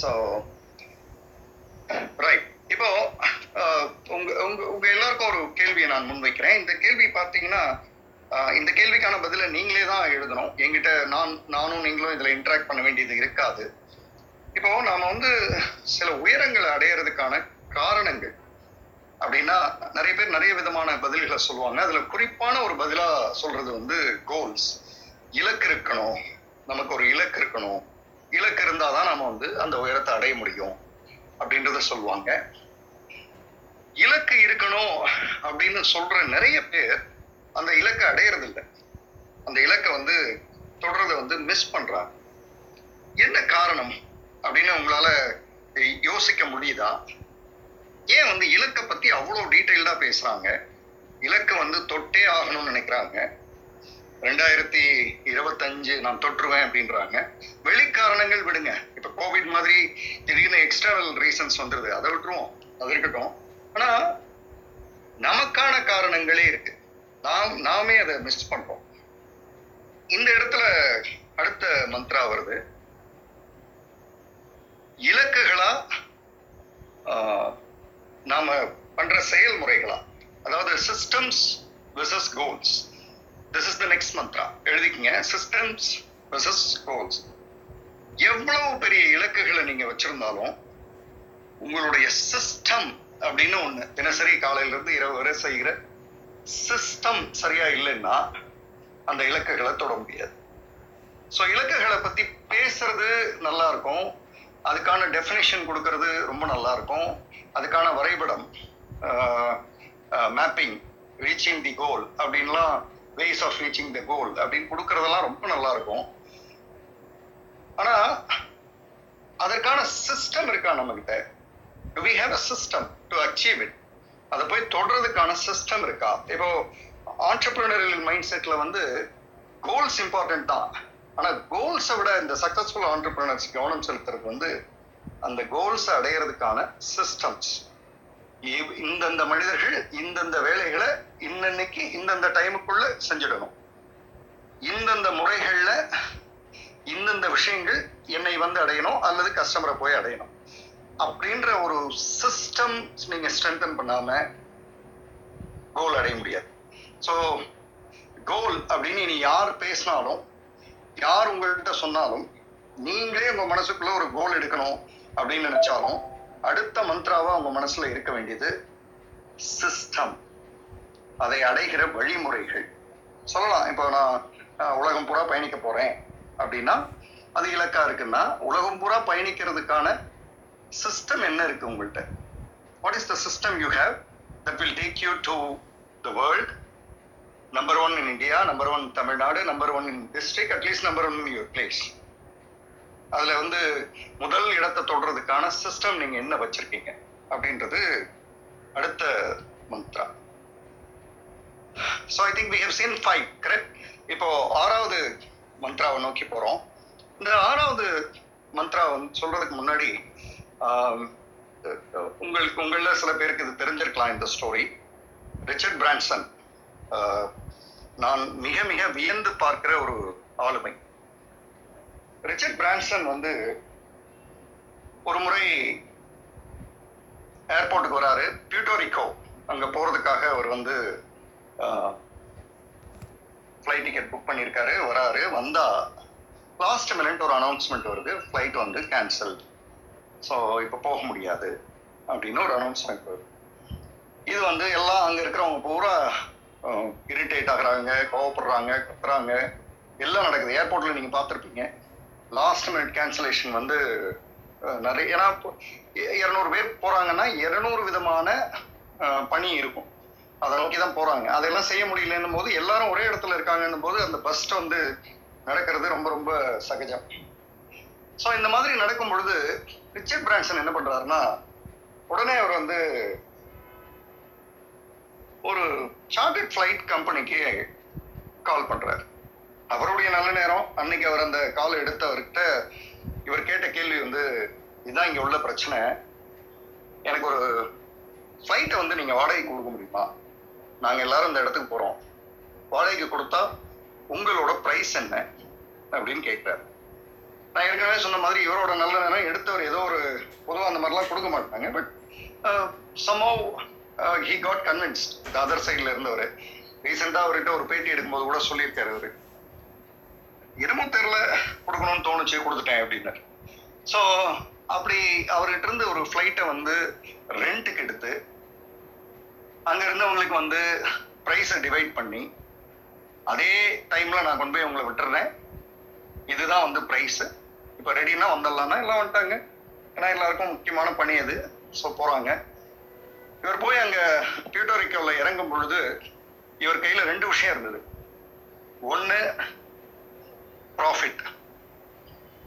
So right இப்போ uh, உங்க உங்க உங்க எல்லாருக்கும் ஒரு கேள்வியை நான் முன்வைக்கிறேன். இந்த கேள்வி பார்த்தீங்கன்னா uh, இந்த கேள்விக்கான பதிலை நீங்களே தான் எழுதணும். எங்கிட்ட நான் நானும் நீங்களும் இதில் இன்ட்ராக்ட் பண்ண வேண்டியது இருக்காது. இப்போ நாம் வந்து சில உயரங்களை அடையிறதுக்கான காரணங்கள் அப்படின்னா நிறைய பேர் நிறைய விதமான பதில்களை சொல்லுவாங்க. அதுல குறிப்பான ஒரு பதிலா சொல்றது வந்து கோல்ஸ் இலக்கு இருக்கணும். நமக்கு ஒரு இலக்கு இருக்கணும். இலக்கு இருந்தால் தான் நம்ம வந்து அந்த உயரத்தை அடைய முடியும் அப்படின்றத சொல்லுவாங்க. இலக்கு இருக்கணும் அப்படின்னு சொல்ற நிறைய பேர் அந்த இலக்கை அடையறது இல்லை அந்த இலக்கை வந்து தொடர்றத வந்து மிஸ் பண்றாங்க. என்ன காரணம் அப்படின்னு உங்களால யோசிக்க முடியுதா? ஏன் வந்து இலக்கை பத்தி அவ்வளோ டீட்டெயில்டா பேசுறாங்க? இலக்கு வந்து தொட்டே ஆகணும்னு நினைக்கிறாங்க. ரெண்டாயிரத்தி இருபத்தஞ்சு நான் தொற்றுவேன் அப்படின்றாங்க. வெளிக்காரணங்கள் விடுங்க. இப்ப கோவிட் மாதிரி திடீர்னு எக்ஸ்டர்னல் ரீசன்ஸ் வந்துருது. அதை விட்டுருவோம். அது இருக்கட்டும். ஆனா நமக்கான காரணங்களே இருக்கு. நாம் நாமே அதை மிஸ் பண்றோம். இந்த இடத்துல அடுத்த மந்த்ரா வருது. இலக்குகளா ஆஹ், நாம பண்ற செயல்முறைகளா? அதாவது systems versus goals this is the next வச்சிருக்கீங்க. சிஸ்டம்ஸ் வெர்சஸ் கோல்ஸ் எவ்வளவு பெரிய இலக்குகளை நீங்க வச்சிருந்தாலும் உங்களுடைய சிஸ்டம் அப்படின்னு ஒண்ணு தினசரி காலையில இருந்து இரவு வரை செய்கிற சிஸ்டம் சரியா இல்லைன்னா அந்த இலக்குகளை தொட முடியாது. ஸோ இலக்குகளை பத்தி பேசுறது நல்லா இருக்கும் அதுக்கான டெஃபினேஷன் கொடுக்கறது ரொம்ப நல்லா இருக்கும் அதுக்கான வரைபடம் மேப்பிங் ரீச்சிங் தி கோல் அப்படின்லாம் ways of reaching the goal அப்படின்னு கொடுக்கறதெல்லாம் ரொம்ப நல்லா இருக்கும் ஆனா அதற்கான சிஸ்டம் இருக்கா நம்ம கிட்ட we have a system to achieve it அதை போய் தொடர்றதுக்கான சிஸ்டம் இருக்கா? இப்போ ஆண்டர்பிரினரியல் மைண்ட் செட்ல வந்து கோல்ஸ் இம்பார்ட்டன்ட் தான். ஆனா கோல்ஸை விட இந்த சக்சஸ்ஃபுல் ஆண்டர்பிரினர்ஸ் கவனம் செலுத்துறது வந்து அந்த கோல்ஸை அடையிறதுக்கான சிஸ்டம்ஸ் இந்தந்த மனிதர்கள் இந்தந்த வேலைகளை இன்னன்னைக்கு இந்தந்த டைமுக்குள்ள செஞ்சிடணும். இந்தந்த முறைகள்ல இந்தந்த விஷயங்கள் என்னை வந்து அடையணும் அல்லது கஸ்டமரை போய் அடையணும். அப்படின்ற ஒரு சிஸ்டம் நீங்க ஸ்ட்ரென்தன் பண்ணாம கோல் அடைய முடியாது. ஸோ கோல் அப்படின்னு நீ யார் பேசினாலும் யார் உங்கள்கிட்ட சொன்னாலும் நீங்களே உங்க மனசுக்குள்ள ஒரு கோல் எடுக்கணும் அப்படின்னு நினைச்சாலும் அடுத்த மந்த்ராவா உங்க மனசுல இருக்க வேண்டியது சிஸ்டம் அதை அடைகிற வழிமுறைகள். சொல்லலாம். இப்போ நான் உலகம் பூரா பயணிக்க போறேன் அப்படின்னா அது இலக்கா இருக்குன்னா உலகம் பூரா பயணிக்கிறதுக்கான சிஸ்டம் என்ன இருக்கு உங்கள்கிட்ட what is the system you have that will take you to the world number one in India number one Tamil Nadu number one in district at least number one in your place அதுல வந்து முதல் இடத்தை தொடர்றதுக்கான system நீங்க என்ன வச்சிருக்கீங்க? அப்படின்றது அடுத்த Mantra. So I think we have seen five correct இப்போ ஆறாவது மந்த்ராவை நோக்கி போறோம். இந்த ஆறாவது மந்த்ரா வந்து சொல்றதுக்கு முன்னாடி உங்களுக்கு உங்களில் சில பேருக்கு இது தெரிஞ்சிருக்கலாம் இந்த ஸ்டோரி ரிச்சர்ட் பிரான்சன் நான் மிக மிக வியந்து பார்க்கிற ஒரு ஆளுமை. ரிச்சர்ட் பிரான்சன் வந்து ஒரு முறை ஏர்போர்ட்டுக்கு வராரு. பியூட்டோரிக்கோ அங்கே போகிறதுக்காக அவர் வந்து ஃப்ளைட் டிக்கெட் புக் பண்ணியிருக்காரு. வராரு. வந்தா லாஸ்ட் மினிட் ஒரு அனௌன்ஸ்மெண்ட் வருது. ஃப்ளைட் வந்து கேன்சல் ஸோ இப்போ போக முடியாது அப்படின்னு ஒரு அனௌன்ஸ்மெண்ட் வருது. இது வந்து எல்லாம் அங்கே இருக்கிறவங்க பூரா இரிட்டேட் ஆகுறாங்க கோவப்படுறாங்க கத்துறாங்க. எல்லாம் நடக்குது. ஏர்போர்ட்டில் நீங்கள் பார்த்துருப்பீங்க. லாஸ்ட் மினிட் கேன்சலேஷன் வந்து நிறைய ஏன்னா இரநூறு பேர் போகிறாங்கன்னா இரநூறு விதமான பணி இருக்கும். அதை நோக்கி தான் போகிறாங்க அதெல்லாம் செய்ய முடியலன்னும் போது எல்லாரும் ஒரே இடத்துல இருக்காங்கன்னும் போது அந்த பஸ்ட் வந்து நடக்கிறது ரொம்ப ரொம்ப சகஜம். ஸோ இந்த மாதிரி நடக்கும் பொழுது ரிச்சர்ட் பிரான்சன் என்ன பண்ணுறாருன்னா உடனே அவர் வந்து ஒரு சார்ட்டர்ட் ஃப்ளைட் கம்பெனிக்கு கால் பண்ணுறாரு அவருடைய நல்ல நேரம் அன்னைக்கு அவர் அந்த கால் எடுத்தவர்கிட்ட இவர் கேட்ட கேள்வி வந்து இதுதான் இங்க உள்ள பிரச்சனை. எனக்கு ஒரு ஃப்ளைட்டை வந்து நீங்க வாடகைக்கு கொடுக்க முடியுமா? நாங்க எல்லாரும் இந்த இடத்துக்கு போறோம். வாடகைக்கு கொடுத்தா உங்களோட ப்ரைஸ் என்ன? அப்படின்னு கேட்கிறாரு நான் ஏற்கனவே சொன்ன மாதிரி இவரோட நல்ல நேரம் எடுத்தவர் ஏதோ ஒரு பொதுவாக அந்த மாதிரிலாம் கொடுக்க மாட்டாங்க. But somehow he got convinced the other சைடில் இருந்தவர். ரீசெண்டாக அவர்கிட்ட ஒரு பேட்டி எடுக்கும்போது கூட சொல்லியிருக்காரு அவர். என்னமோ தெரில கொடுக்கணும்னு தோணுச்சு கொடுத்துட்டேன் அப்படின்னாரு ஸோ அப்படி அவர்கிட்ட இருந்து ஒரு ஃப்ளைட்டை வந்து ரெண்ட்டுக்கு எடுத்து அங்க இருந்தவங்களுக்கு வந்து ப்ரைஸை டிவைட் பண்ணி அதே டைம்ல நான் கொண்டு போய் உங்களை விட்டுறேன். இதுதான் வந்து ப்ரைஸ் இப்போ ரெடினா வந்துடலாம்னா எல்லாம் வந்துட்டாங்க. ஏன்னா எல்லாருக்கும் முக்கியமான பணி அது. ஸோ போறாங்க. இவர் போய் அங்க பியூட்டோரிக்கோவில் இறங்கும் பொழுது இவர் கையில ரெண்டு விஷயம் இருந்தது. ஒன்று ப்ராஃபிட்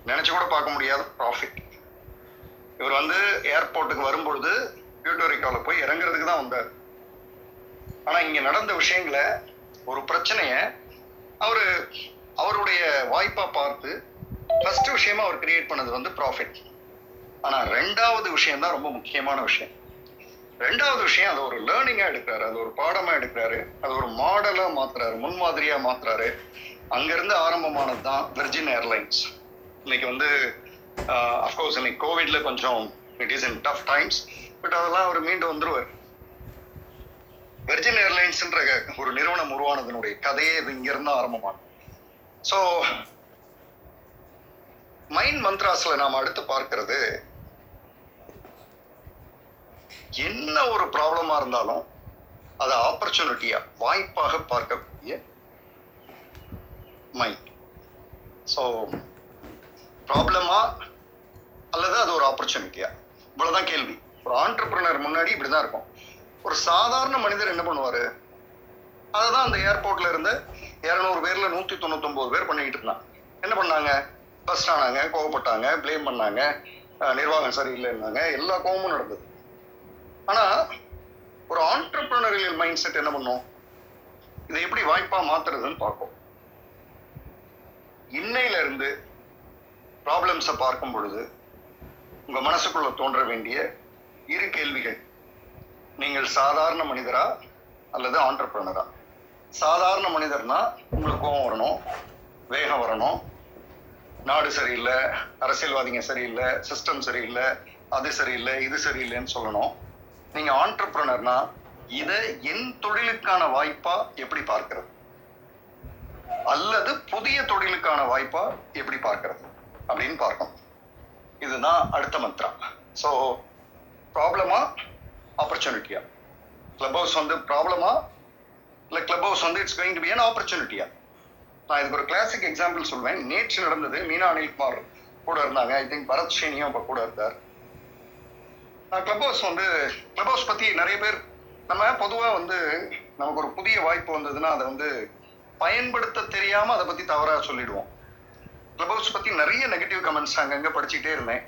நினச்சி கூட பார்க்க முடியாத ப்ராஃபிட் இவர் வந்து ஏர்போர்ட்டுக்கு வரும்பொழுது பியூட்டோரிக்காவில் போய் இறங்குறதுக்கு தான் வந்தார். ஆனால் இங்கே நடந்த விஷயங்களை ஒரு பிரச்சனையை அவர் அவருடைய வாய்ப்பாக பார்த்து ஃபர்ஸ்ட் விஷயமா அவர் கிரியேட் பண்ணது வந்து ப்ராஃபிட் ஆனால் ரெண்டாவது விஷயம் தான் ரொம்ப முக்கியமான விஷயம். ரெண்டாவது விஷயம் அதை ஒரு லேர்னிங்காக எடுக்கிறாரு. அது ஒரு பாடமாக எடுக்கிறாரு. அது ஒரு மாடலாக மாத்துறாரு. முன்மாதிரியாக மாத்துறாரு. அங்கிருந்து ஆரம்பமானது தான் விர்ஜின் ஏர்லைன்ஸ் இன்னைக்கு வந்து அஃப்கோர்ஸ் இன்னைக்கு கோவிட்ல கொஞ்சம் it is in tough times but அதெல்லாம் அவர் மீண்டு வந்துருவார். வெர்ஜின் ஏர்லைன்ஸ்ன்ற ஒரு நிறுவனம் உருவானதனுடைய கதையே இது இங்கிருந்து ஆரம்பமாகும் ஸோ மைண்ட் மந்த்ராஸ்ல நாம் அடுத்து பார்க்கிறது என்ன ஒரு ப்ராப்ளமா இருந்தாலும் அதை ஆப்பர்ச்சுனிட்டியா வாய்ப்பாக பார்க்கக்கூடிய மைண்ட் ஸோ ப்ராப்ளமா அல்லது அது ஒரு ஆப்பர்ச்சுனிட்டியா இவ்வளோதான் கேள்வி. ஒரு ஆண்டர்பிரினர் முன்னாடி இப்படிதான் இருக்கும். ஒரு சாதாரண மனிதர் என்ன பண்ணுவார்? அதை தான் அந்த ஏர்போர்ட்ல இருந்து இரநூறு பேர்ல நூற்றி தொண்ணூத்தொம்பது பேர் பண்ணிக்கிட்டு இருந்தாங்க. என்ன பண்ணாங்க? பஸ் ஆனாங்க கோவப்பட்டாங்க ப்ளேம் பண்ணாங்க நிர்வாகம் சரியில்லைன்னாங்க எல்லா கோபமும் நடந்தது. ஆனால் ஒரு ஆண்டர்பிரினரியல் மைண்ட் செட் என்ன பண்ணும்? இதை எப்படி வாய்ப்பாக மாத்துறதுன்னு பார்ப்போம் இன்னையில இருந்து ப்ராப்ளம்ஸை பார்க்கும் பொழுது உங்கள் மனசுக்குள்ள தோன்ற வேண்டிய இரு கேள்விகள். நீங்கள் சாதாரண மனிதரா அல்லது ஆண்டர்பிரனரா சாதாரண மனிதர்னா உங்களுக்கு கோபம் வரணும் வேகம் வரணும். நாடு சரியில்லை அரசியல்வாதிங்க சரியில்லை சிஸ்டம் சரியில்லை அது சரியில்லை இது சரியில்லைன்னு சொல்லணும். நீங்கள் ஆண்டர்பிரனர்னா இதை என் தொழிலுக்கான வாய்ப்பாக எப்படி பார்க்கறது? அல்லது புதிய தொழிலுக்கான வாய்ப்பா எப்படி பார்க்கறது அப்படின்னு பார்க்கணும். இதுதான் அடுத்த மந்த்ரா ஸோ ப்ராப்ளமா ஆப்பர்ச்சுனிட்டியா கிளப் ஹவுஸ் வந்து ப்ராப்ளமா இல்லை கிளப் ஹவுஸ் வந்து it's going to be an ஆப்பர்ச்சுனிட்டியா நான் இதுக்கு ஒரு கிளாசிக் எக்ஸாம்பிள் சொல்வேன். நேற்று நடந்தது மீனா அனில்குமார் கூட இருந்தாங்க. ஐ திங்க் பரத் ஸ்ரீனியும் அப்போ கூட இருந்தார். கிளப் ஹவுஸ் வந்து கிளப் ஹவுஸ் பற்றி நிறைய பேர் நம்ம பொதுவாக வந்து நமக்கு ஒரு புதிய வாய்ப்பு வந்ததுன்னா அதை வந்து பயன்படுத்த தெரியாமல் அதை பற்றி தவறாக சொல்லிடுவோம். கிளப் ஹவுஸ் பற்றி நிறைய நெகட்டிவ் கமெண்ட்ஸ் அங்கங்க படிச்சுட்டே இருந்தேன்.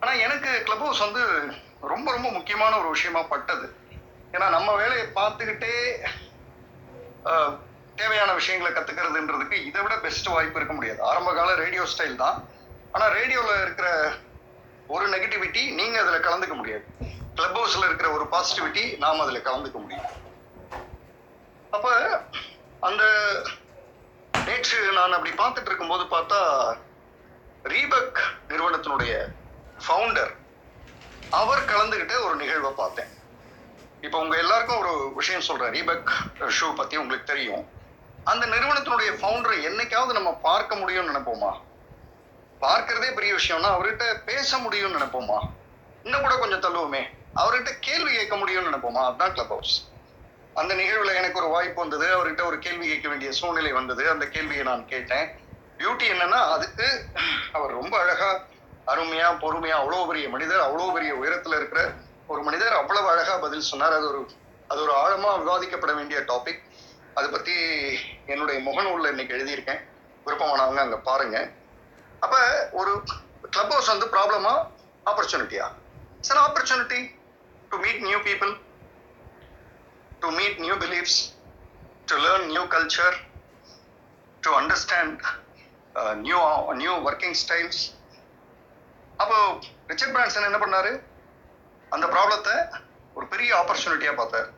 ஆனால் எனக்கு கிளப் ஹவுஸ் வந்து ரொம்ப ரொம்ப முக்கியமான ஒரு விஷயமா பட்டது. ஏன்னா நம்ம வேலையை பார்த்துக்கிட்டே தேவையான விஷயங்களை கத்துக்கிறதுன்றதுக்கு இதை விட பெஸ்ட் வாய்ப்பு இருக்க முடியாது. ஆரம்ப கால ரேடியோ ஸ்டைல் தான். ஆனா ரேடியோல இருக்கிற ஒரு நெகட்டிவிட்டி நீங்க அதுல கலந்துக்க முடியாது. கிளப் ஹவுஸ்ல இருக்கிற ஒரு பாசிட்டிவிட்டி நாம் அதுல கலந்துக்க முடியும் அப்ப அந்த நேற்று நான் அப்படி பார்த்துட்டு இருக்கும்போது பார்த்தா ரீபக் நிறுவனத்தினுடைய ஃபவுண்டர் அவர் கலந்துகிட்ட ஒரு நிகழ்வை பார்த்தேன். இப்போ உங்க எல்லாருக்கும் ஒரு விஷயம் சொல்றேன். ரீபக் ஷூ பத்தி உங்களுக்கு தெரியும். அந்த நிறுவனத்தினுடைய ஃபவுண்டரை என்னைக்காவது நம்ம பார்க்க முடியும்னு நினைப்போமா? பார்க்கறதே பெரிய விஷயம்னா அவர்கிட்ட பேச முடியும்னு நினைப்போமா? இன்னும் கூட கொஞ்சம் தள்ளுவோமே. அவர்கிட்ட கேள்வி கேட்க முடியும்னு நினைப்போமா? அதுதான் கிளப் ஹவுஸ் அந்த நிகழ்வுல எனக்கு ஒரு வாய்ப்பு வந்தது. அவர்கிட்ட ஒரு கேள்வி கேட்க வேண்டிய சூழ்நிலை வந்தது. அந்த கேள்வியை நான் கேட்டேன். பியூட்டி என்னன்னா அதுக்கு அவர் ரொம்ப அழகா அருமையா பொறுமையா அவ்வளோ பெரிய மனிதர் அவ்வளோ பெரிய உயரத்துல இருக்கிற ஒரு மனிதர் அவ்வளவு அழகா பதில் சொன்னார். அது ஒரு அது ஒரு ஆழமா விவாதிக்கப்பட வேண்டிய டாபிக் அதை பத்தி என்னுடைய முகநூல்ல இன்னைக்கு எழுதியிருக்கேன். விருப்பமானவங்க அங்க பாருங்க. அப்ப ஒரு கிளப் ஹவுஸ் வந்து ப்ராப்ளமா ஆப்பர்ச்சுனிட்டியா it's opportunity to meet new people to meet new beliefs to learn new culture to understand new new working styles அப்போ ரிச்சர்ட் பிரான்சன் என்ன பண்ணாரு? அந்த ப்ராப்ளத்தை ஒரு பெரிய ஆப்பர்ச்சுனிட்டியாக பார்த்தார்.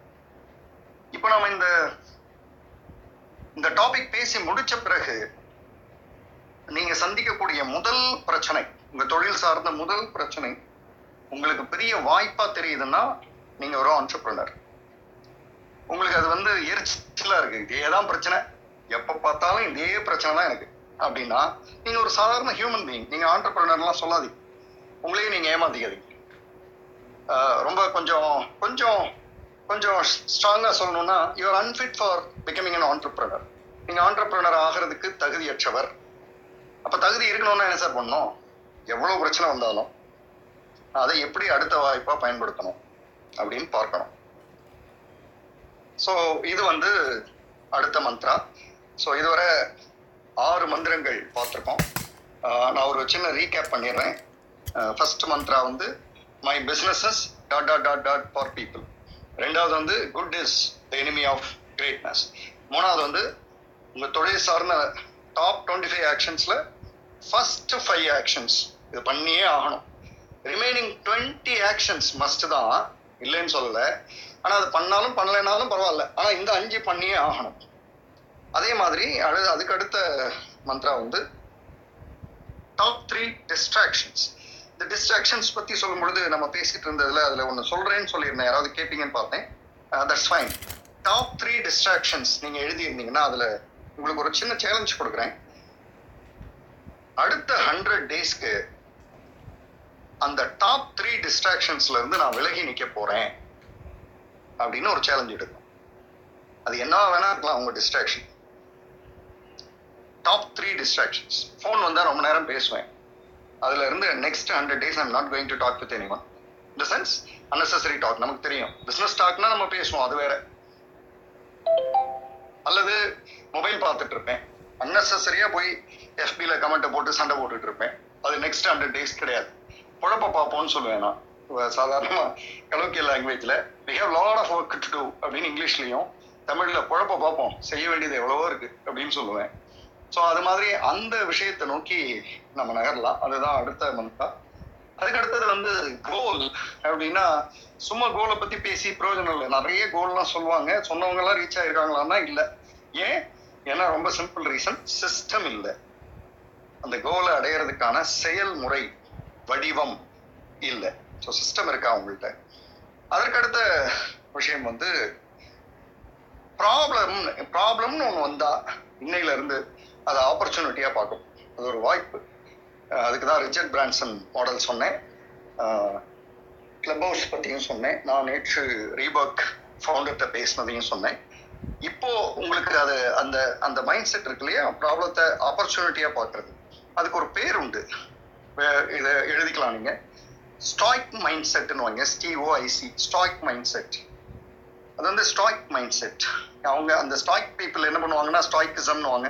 இப்போ நம்ம இந்த இந்த டாபிக் பேசி முடிச்ச பிறகு நீங்க சந்திக்கக்கூடிய முதல் பிரச்சனை உங்க தொழில் சார்ந்த முதல் பிரச்சனை உங்களுக்கு பெரிய வாய்ப்பா தெரியுதுன்னா நீங்க ஒரு ஆண்டர்பிரினர் உங்களுக்கு அது வந்து எரிச்சலா இருக்கு. இதே தான் பிரச்சனை. எப்ப பார்த்தாலும் இதே பிரச்சனை தான் எனக்கு. அப்படின்னா நீங்க ஒரு சாதாரண ஹியூமன் பீயிங் நீங்க ஆண்டர்பிரினர்லாம் சொல்லாதீங்க. உங்களையும் நீங்க ஏமாத்திக்காதீங்க. ரொம்ப கொஞ்சம் கொஞ்சம் கொஞ்சம் ஸ்ட்ராங்கா சொல்லணும்னா you are unfit for becoming an entrepreneur நீங்க ஆண்டர்பிரினர் ஆகிறதுக்கு தகுதியற்றவர். அப்ப தகுதி இருக்கணும்னா என்ன சார் பண்ணணும்? எவ்வளவு பிரச்சனை வந்தாலும் அதை எப்படி அடுத்த வாய்ப்பா பயன்படுத்தணும் அப்படின்னு பார்க்கணும். ஸோ இது வந்து அடுத்த மந்த்ரா. ஸோ இதுவரை ஆறு மந்திரங்கள் பார்த்துருக்கோம். நான் ஒரு சின்ன ரீகேப் பண்ணிடுறேன். ஃபர்ஸ்ட் மந்த்ரா வந்து my businesses dot dot dot dot for people ரெண்டாவது வந்து good is the enemy of greatness மூணாவது வந்து உங்கள் தொழில் சார்ந்த டாப் டுவெண்ட்டி ஃபைவ் ஆக்ஷன்ஸில் ஃபஸ்ட்டு ஃபைவ் ஆக்ஷன்ஸ் இது பண்ணியே ஆகணும். ரிமைனிங் டுவெண்ட்டி ஆக்ஷன்ஸ் மஸ்ட் தான் இல்லைன்னு சொல்லலை. ஆனால் அது பண்ணாலும் பண்ணலைனாலும் பரவாயில்ல. ஆனால் இந்த அஞ்சு பண்ணியே ஆகணும். அதே மாதிரி அடு அதுக்கு அடுத்த மந்த்ரா வந்து டாப் த்ரீ டிஸ்ட்ராக்ஷன்ஸ் இந்த டிஸ்ட்ராக்ஷன்ஸ் பற்றி சொல்லும் பொழுது நம்ம பேசிட்டு இருந்ததுல அதில் ஒன்று சொல்கிறேன்னு சொல்லியிருந்தேன். யாராவது கேட்பீங்கன்னு பார்த்தேன். That's fine top three distractions நீங்கள் எழுதியிருந்தீங்கன்னா அதில் உங்களுக்கு ஒரு சின்ன சேலஞ்ச் கொடுக்குறேன். அடுத்த ஹண்ட்ரட் டேஸ்க்கு அந்த டாப் த்ரீ டிஸ்ட்ராக்ஷன்ஸ்ல இருந்து நான் விலகி நிக்க போறேன் அப்படின்னு ஒரு சேலஞ்ச் எடுக்கும். அது என்ன வேணா இருக்கலாம் உங்க distraction top three distractions phone வந்தா ரொம்ப நேரம் பேசுவேன். அதுல இருந்து next hundred days I'm not going to talk with any one இந்த சென்ஸ் அன்னெசரி டாக் நமக்கு தெரியும். பிசினஸ் டாக்னா நம்ம பேசுவோம் அது வேற. அல்லது மொபைல் பார்த்துட்டு இருப்பேன். அன்னெசரியா போய் எஃபில கமெண்ட்டை போட்டு சண்டை போட்டுட்டு இருப்பேன். அது நெக்ஸ்ட் ஹண்ட்ரட் டேஸ் கிடையாது. குழப்ப பார்ப்போம்னு சொல்லுவேன் நான். சாதாரணமாக சாதாரணமா கலோக்கியல் லாங்குவேஜ்ல we have lot of work to do அப்படின்னு இங்கிலீஷ்லயும் தமிழ்ல குழப்ப பார்ப்போம். செய்ய வேண்டியது எவ்வளவோ இருக்கு அப்படின்னு சொல்லுவேன். ஸோ அது மாதிரி அந்த விஷயத்தை நோக்கி நம்ம நகரலாம். அதுதான் அடுத்த மந்தா அதுக்கு அடுத்தது வந்து கோல் அப்படின்னா சும்மா கோலை பத்தி பேசி பிரயோஜனம் இல்லை. நிறைய கோல்லாம் சொல்லுவாங்க. சொன்னவங்க எல்லாம் ரீச் ஆயிருக்காங்களான்னா இல்லை. ஏன்? ஏன்னா ரொம்ப சிம்பிள் ரீசன் சிஸ்டம் இல்லை. அந்த கோலை அடையிறதுக்கான செயல்முறை வடிவம் இல்லை. ஸோ சிஸ்டம் இருக்கா உங்கள்கிட்ட அதற்கடுத்த விஷயம் வந்து ப்ராப்ளம் ப்ராப்ளம்னு ஒன்று வந்தா இன்னையிலிருந்து அதை ஆப்பர்ச்சுனிட்டியாக பார்க்கும். அது ஒரு வாய்ப்பு. அதுக்கு தான் ரிச்சர்ட் பிரான்சன் மாடல் சொன்னேன். கிளப் ஹவுஸ் பற்றியும் சொன்னேன். நான் நேற்று ரீபர்க் ஃபவுண்டர்கிட்ட பேசினதையும் சொன்னேன். இப்போ உங்களுக்கு அது அந்த அந்த மைண்ட் செட் இருக்கு இல்லையா? ப்ராப்ளத்தை ஆப்பர்ச்சுனிட்டியாக பார்க்கறது. அதுக்கு ஒரு பேர் உண்டு. இதை எழுதிக்கலாம் நீங்க. ஸ்டாய்க் மைண்ட் செட்னு வாங்க ஸ்டிஓஐசி ஸ்டாய்க் மைண்ட் செட் அது வந்து ஸ்டாய்க் மைண்ட் செட் அவங்க அந்த ஸ்டாய்க் பீப்புள் என்ன பண்ணுவாங்கன்னா ஸ்டாய்க்கிசம்னு வாங்க.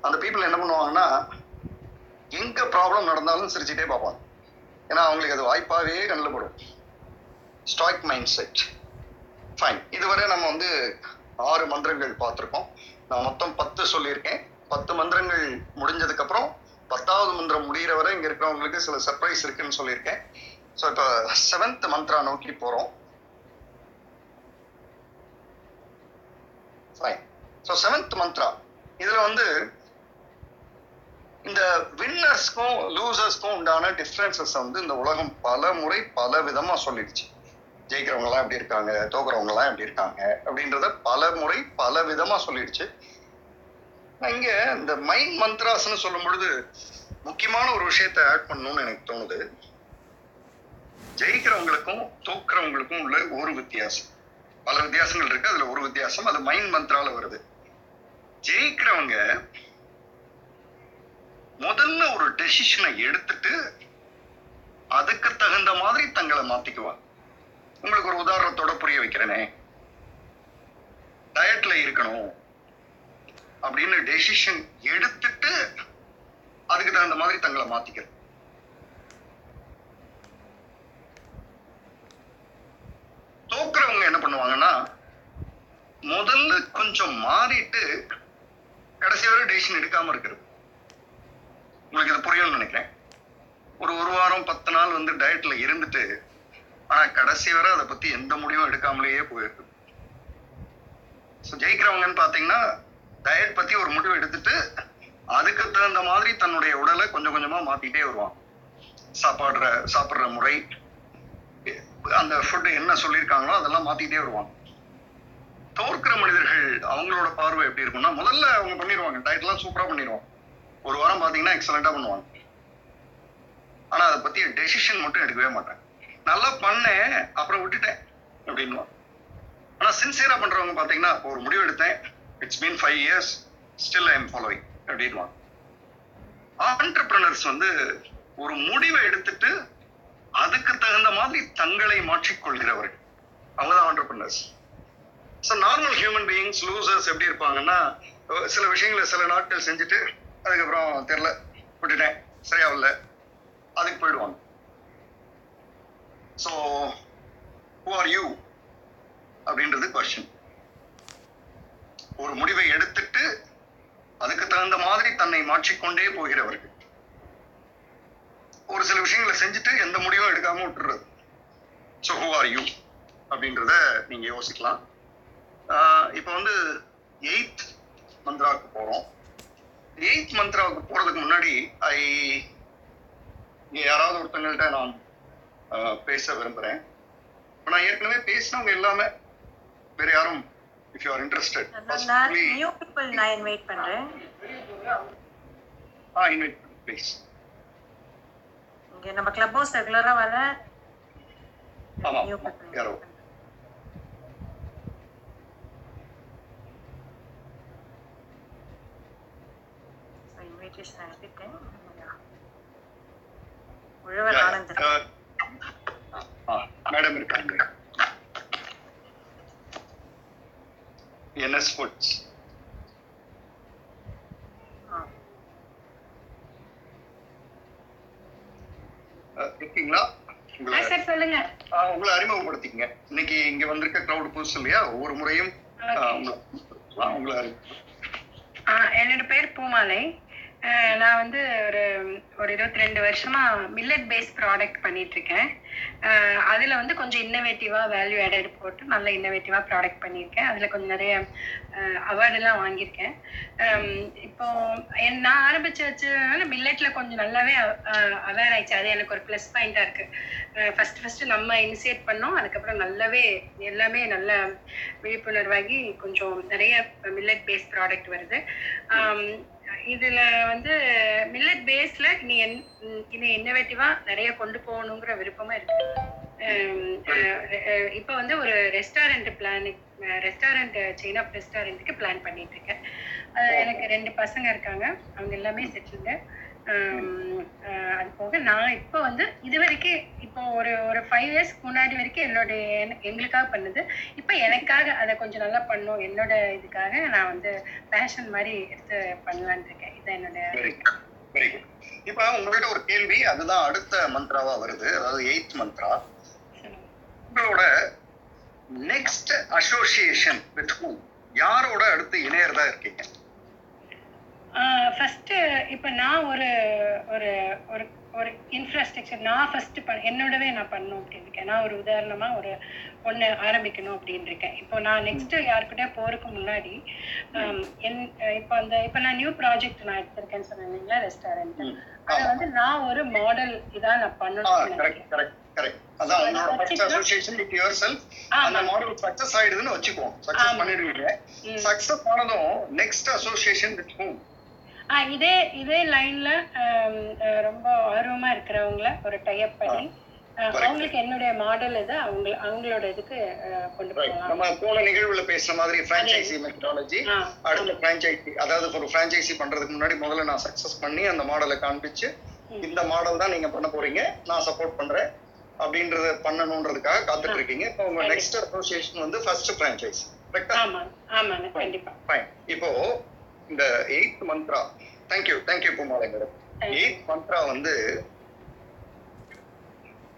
அந்த பீப்புள் என்ன பண்ணுவாங்கன்னா எங்க ப்ராப்ளம் நடந்தாலும் சிரிச்சுட்டே பார்ப்பாங்க. ஏன்னா அவங்களுக்கு அது வாய்ப்பாகவே கண்ணில் படும். ஸ்டாய்க் மைண்ட் செட் ஃபைன் இதுவரை நம்ம வந்து ஆறு மந்திரங்கள் பார்த்துருக்கோம். நான் மொத்தம் பத்து சொல்லியிருக்கேன். பத்து மந்திரங்கள் முடிஞ்சதுக்கு அப்புறம் பத்தாவது மந்திரம் முடிகிற வரை இங்க இருக்கிறவங்களுக்கு சில சர்ப்ரைஸ் இருக்குன்னு சொல்லியிருக்கேன். ஸோ இப்போ செவன்த் மந்த்ரா நோக்கி போறோம். ஃபைன் ஸோ செவன்த் மந்த்ரா இதுல வந்து இந்த வின்னர்ஸ்க்கும் லூசர்ஸ்க்கும் உண்டான டிஃப்ரென்சஸ் வந்து இந்த உலகம் பல முறை பல விதமா சொல்லிடுச்சு. ஜெயிக்கிறவங்க எல்லாம் எப்படி இருக்காங்க தோக்குறவங்க எல்லாம் எப்படி இருக்காங்க அப்படின்றத பல முறை பல விதமா சொல்லிடுச்சு. இங்க இந்த மைண்ட் மந்த்ராஸ்னு சொல்லும் பொழுது முக்கியமான ஒரு விஷயத்தை ஆட் பண்ணணும்னு எனக்கு தோணுது. ஜெயிக்கிறவங்களுக்கும் தோக்குறவங்களுக்கும் உள்ள ஒரு வித்தியாசம். பல வித்தியாசங்கள் இருக்கு அதுல ஒரு வித்தியாசம் அது மைண்ட் மந்த்ரால வருது. ஜெயிக்கிறவங்க முதல்ல ஒரு டெசிஷனை எடுத்துட்டு அதுக்கு தகுந்த மாதிரி தங்களை மாத்திக்குவாங்க. உங்களுக்கு ஒரு உதாரணத்தோட புரிய வைக்கிறேனே. டயட்ல இருக்கணும். அப்படின்னு டெசிஷன் எடுத்துட்டு அதுக்கு தகுந்த மாதிரி தங்களை மாத்திக்கிறது தோக்குறவங்க என்ன பண்ணுவாங்கன்னா முதல்ல கொஞ்சம் மாறிட்டு கடைசி வரை டெசிஷன் எடுக்காம இருக்கிறது. உங்களுக்கு இது புரியும்னு நினைக்கிறேன். ஒரு ஒரு வாரம் பத்து நாள் வந்து டயட்ல இருந்துட்டு ஆனா கடைசி வரை அதை பத்தி எந்த முடிவும் எடுக்காமலேயே போயிருக்கு. ஜெயிக்கிறவங்கன்னு பாத்தீங்கன்னா டயட் பத்தி ஒரு முடிவு எடுத்துட்டு அதுக்கு தகுந்த மாதிரி தன்னுடைய உடலை கொஞ்சம் கொஞ்சமா மாத்திட்டே வருவான். சாப்பாடுற சாப்பிடுற முறை அந்த ஃபுட்டு என்ன சொல்லியிருக்காங்களோ அதெல்லாம் மாத்திட்டே வருவான். தோற்கிற மனிதர்கள் அவங்களோட பார்வை எப்படி இருக்கும்னா முதல்ல அவங்க பண்ணிடுவாங்க. டயட் எல்லாம் சூப்பரா பண்ணிடுவாங்க ஒரு வாரம் பாத்தீங்கன்னா எக்ஸலண்டா பண்ணுவாங்க ஆனா அதை பத்தி டெசிஷன் மட்டும் எடுக்கவே மாட்டேன். நல்லா பண்ணேன் அப்புறம் விட்டுட்டேன் அப்படின்வான் ஆனா சின்சியரா பண்றவங்க பாத்தீங்கன்னா இப்போ ஒரு முடிவு எடுத்தேன். It's been five years still I am following அப்படின்வாங்க ஆண்டர்பிரினர்ஸ் வந்து ஒரு முடிவை எடுத்துட்டு அதுக்கு தகுந்த மாதிரி தங்களை மாற்றிக்கொள்கிறவர்கள். அவங்க தான் entrepreneurs so normal human beings losers எப்படி இருப்பாங்கன்னா சில விஷயங்களை சில நாட்கள் செஞ்சுட்டு அதுக்கப்புறம் தெரில விட்டுட்டேன் சரியாகல அதுக்கு போயிடுவாங்க. ஸோ ஹூ ஆர் யூ அப்படின்றது கொஸ்டின் ஒரு முடிவை எடுத்துட்டு அதுக்கு தகுந்த மாதிரி தன்னை மாற்றிக்கொண்டே போகிறவர்கள். ஒரு சில விஷயங்களை செஞ்சுட்டு எந்த முடிவும் எடுக்காம விட்டுறது. ஸோ ஹூ ஆர் யூ அப்படின்றத நீங்க யோசிக்கலாம். ஆஹ் இப்போ வந்து எயித் மந்த்ராவுக்கு போறோம். எயித் மந்த்ராவுக்கு போறதுக்கு முன்னாடி ஐ யாராவது ஒருத்தங்கள்ட்ட நான் பேச விரும்புறேன். இப்போ நான் ஏற்கனவே பேசினவங்க எல்லாமே வேற யாரும் இஃப் யூ ஆர் இன்ட்ரெஸ்டட் நான் நியூ பீப்புள் நான் இன்வைட் பண்றேன். ஆ இன்வைட் ப்ளீஸ் இங்க நம்ம கிளப் ஹவுஸ் ரெகுலரா வர ஆமா யாரோ. இன்விடேஷன் அனுப்பிட்டேன் உழவர் ஆனந்தன் மேடம் இருக்காங்க. NS foods. இருக்கீங்களா உங்களை அறிமுகப்படுத்திக்கங்க. இன்னைக்கு இங்க வந்திருக்க கிரௌட் புதுசு இல்லையா? ஒவ்வொரு முறையும் உங்களை என்னோட பேர் பூமாலை. நான் வந்து ஒரு ஒரு இருபத்தி ரெண்டு வருஷமா மில்லட் பேஸ்ட் ப்ராடக்ட் பண்ணிட்டு இருக்கேன். அதில் வந்து கொஞ்சம் இன்னோவேட்டிவாக வேல்யூ ஆடட் போட்டு நல்ல இன்னோவேட்டிவாக ப்ராடக்ட் பண்ணியிருக்கேன். அதில் கொஞ்சம் நிறைய அவார்டெல்லாம் வாங்கியிருக்கேன். இப்போ என் நான் ஆரம்பிச்சு வச்சதுனால மில்லெட்டில் கொஞ்சம் நல்லாவே அவேர் ஆயிடுச்சு. அது எனக்கு ஒரு ப்ளஸ் பாயிண்ட்டாக இருக்குது ஃபஸ்ட்டு ஃபஸ்ட்டு நம்ம இனிஷியேட் பண்ணோம். அதுக்கப்புறம் நல்லாவே எல்லாமே நல்ல விழிப்புணர்வாகி கொஞ்சம் நிறைய மில்லட் பேஸ்ட் ப்ராடக்ட் வருது இதுல வந்து மில்லட் பேஸ்ல இனி என்- இனி இன்னோவேட்டிவா நிறைய கொண்டு போகணுங்கிற விருப்பமா இருக்கு. இப்போ வந்து ஒரு restaurant plan restaurant chain of ரெஸ்டாரண்ட்டுக்கு பிளான் பண்ணிட்டு இருக்கேன். எனக்கு ரெண்டு பசங்க இருக்காங்க. அவங்க எல்லாமே செட்டில்டு அது போக நான் இப்போ வந்து இது வரைக்கும் இப்போ ஒரு ஒரு ஃபைவ் இயர்ஸ்க்கு முன்னாடி வரைக்கும் என்னோட எங்களுக்காக பண்ணது. இப்போ எனக்காக அதை கொஞ்சம் நல்லா பண்ணும். என்னோட இதுக்காக நான் வந்து பேஷன் மாதிரி எடுத்து பண்ணலான்னு இருக்கேன் இதான் என்னோட வெரி குட் வெரி குட் இப்போ உங்கள்ட்ட ஒரு கேள்வி அதுதான் அடுத்த மந்த்ராவா வருது அதாவது எயித் மந்த்ரா. உங்களோட நெக்ஸ்ட் அசோசியேஷன் வித் ஹூ யாரோட அடுத்து இணையறதா இருக்கீங்க? ஃபர்ஸ்ட் இப்போ நான் ஒரு ஒரு ஒரு ஒரு இன்ஃப்ராஸ்ட்ரக்சர் நான் ஃபர்ஸ்ட் பண் என்னோடவே நான் பண்ணணும் அப்படின்னு இருக்கேன். நான் ஒரு உதாரணமா ஒரு ஒன்று ஆரம்பிக்கணும் அப்படின்னு இருக்கேன். இப்போ நான் நெக்ஸ்ட் யாருக்கிட்டே போறதுக்கு முன்னாடி என் இப்போ அந்த இப்போ நான் நியூ ப்ராஜெக்ட் நான் எடுத்திருக்கேன்னு சொன்னேன் இல்லைங்களா ரெஸ்டாரண்ட். அதை வந்து நான் ஒரு மாடல் இதான் நான் கரெக்ட் அதான் first association with your self அந்த. மாடல் சக்சஸ் ஆயிடுதுன்னு வச்சுக்குவோம். சக்சஸ். பண்ணிடுவீங்க. சக்சஸ் ஆனதும் நெக்ஸ்ட் அசோசியேஷன் வித் ஹூம் இதே இதே லைன்ல ரொம்ப ஆர்வமா இருக்கிறவங்கள ஒரு டைப் பண்ணி. அவங்களுக்கு என்னுடைய மாடல் இது அவங்க அவங்களோட இதுக்கு கொண்டு போகலாம். நம்ம போன நிகழ்வுல பேசுற மாதிரி பிரான்ச்சைசி மெத்தடாலஜி ஆ, அடுத்த பிரான்ச்சைசி அதாவது ஒரு பிரான்ச்சைசி பண்றதுக்கு முன்னாடி முதல்ல நான் சக்சஸ் பண்ணி அந்த மாடலை காண்பிச்சு. இந்த மாடல் தான் நீங்க பண்ண போறீங்க நான் சப்போர்ட் பண்றேன் அப்படின்றத பண்ணணுன்றதுக்காக காத்துட்டு இருக்கீங்க. இப்போ உங்க. நெக்ஸ்ட் அசோசியேஷன் வந்து ஃபர்ஸ்ட் பிரான்ச்சைசி கரெக்டா ஆமா ஆமாங்க கண்டிப்பா. இப்போ இந்த eighth Mantra thank you thank you Poomalai madam. Eighth Mantra வந்து